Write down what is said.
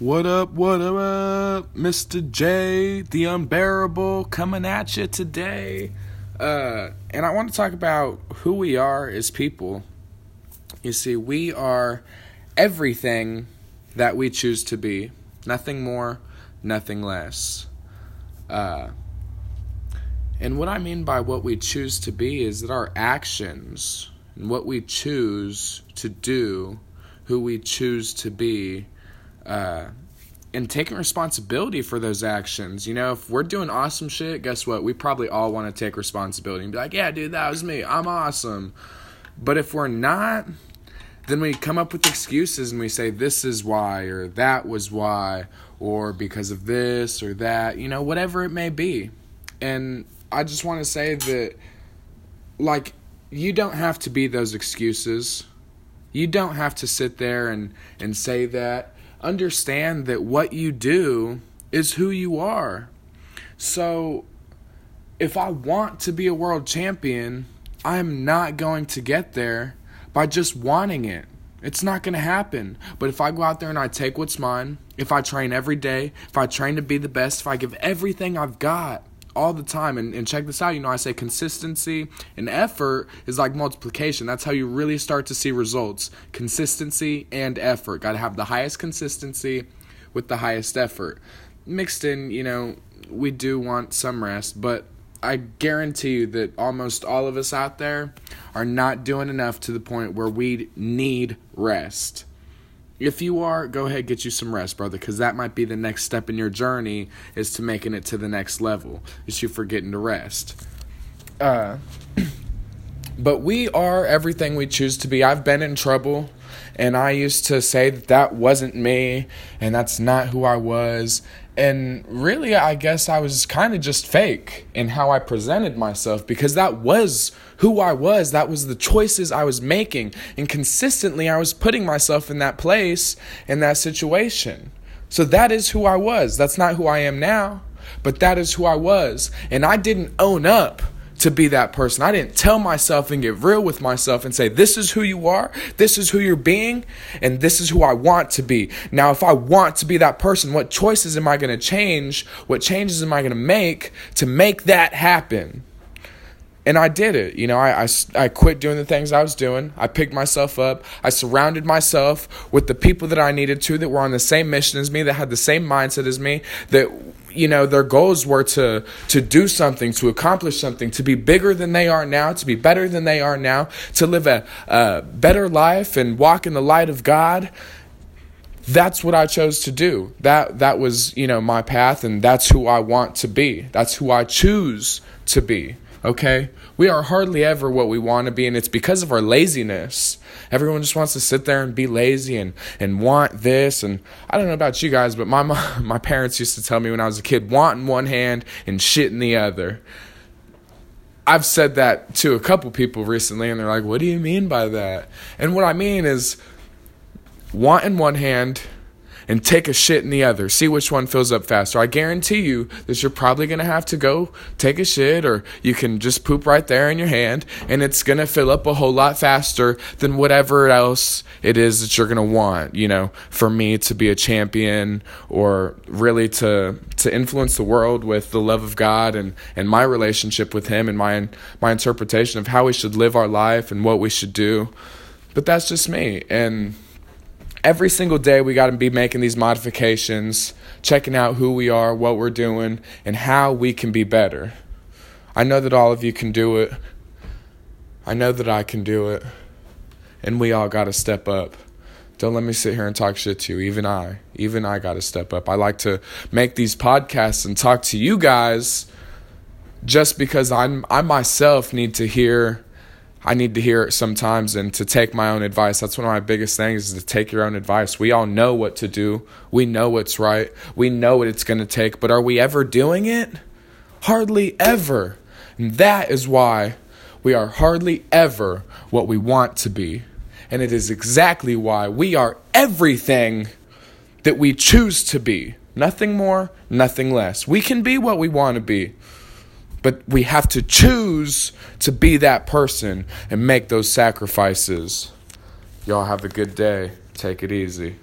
What up, what up, Mr. J, the unbearable, coming at you today. Uh, and I want to talk about who we are as people. You see, we are everything that we choose to be, nothing more, nothing less. Uh, and what I mean by what we choose to be is that our actions and what we choose to do, who we choose to be, uh, and taking responsibility for those actions. You know, if we're doing awesome shit, guess what? We probably all want to take responsibility and be like, yeah, dude, that was me. I'm awesome. But if we're not, then we come up with excuses and we say, this is why, or that was why, or because of this or that, you know, whatever it may be. And I just want to say that, like, you don't have to be those excuses. You don't have to sit there and, and say that understand that what you do is who you are. So, if I want to be a world champion, I'm not going to get there by just wanting it. It's not going to happen. But if I go out there and I take what's mine, if I train every day, if I train to be the best, if I give everything I've got, all the time. And, and check this out, you know, I say consistency and effort is like multiplication. That's how you really start to see results. Consistency and effort. Got to have the highest consistency with the highest effort. Mixed in, you know, we do want some rest, but I guarantee you that almost all of us out there are not doing enough to the point where we need rest. If you are, go ahead get you some rest, brother, because that might be the next step in your journey is to making it to the next level. Is you forgetting to rest. Uh, but we are everything we choose to be. I've been in trouble, and I used to say that that wasn't me, and that's not who I was. And really, I guess I was kind of just fake in how I presented myself because that was who I was. That was the choices I was making. And consistently, I was putting myself in that place, in that situation. So that is who I was. That's not who I am now, but that is who I was. And I didn't own up to be that person. I didn't tell myself and get real with myself and say, This is who you are, this is who you're being, and this is who I want to be. Now, if I want to be that person, what choices am I going to change? What changes am I going to make to make that happen? And I did it. You know, I, I, I quit doing the things I was doing. I picked myself up. I surrounded myself with the people that I needed to that were on the same mission as me, that had the same mindset as me, that you know their goals were to to do something to accomplish something to be bigger than they are now to be better than they are now to live a, a better life and walk in the light of god. That's what i chose to do. That that was you know my path and that's who i want to be. That's who i choose to be okay? We are hardly ever what we want to be, and it's because of our laziness. Everyone just wants to sit there and be lazy and, and want this. And I don't know about you guys, but my, my parents used to tell me when I was a kid want in one hand and shit in the other. I've said that to a couple people recently, and they're like, What do you mean by that? And what I mean is want in one hand and take a shit in the other. See which one fills up faster. I guarantee you that you're probably going to have to go take a shit or you can just poop right there in your hand and it's going to fill up a whole lot faster than whatever else it is that you're going to want, you know, for me to be a champion or really to to influence the world with the love of God and and my relationship with him and my my interpretation of how we should live our life and what we should do. But that's just me and every single day we got to be making these modifications, checking out who we are, what we're doing, and how we can be better. I know that all of you can do it. I know that I can do it. And we all got to step up. Don't let me sit here and talk shit to you. Even I, even I got to step up. I like to make these podcasts and talk to you guys just because I'm I myself need to hear I need to hear it sometimes and to take my own advice. That's one of my biggest things is to take your own advice. We all know what to do. We know what's right. We know what it's going to take, but are we ever doing it? Hardly ever. And that is why we are hardly ever what we want to be. And it is exactly why we are everything that we choose to be. Nothing more, nothing less. We can be what we want to be. But we have to choose to be that person and make those sacrifices. Y'all have a good day. Take it easy.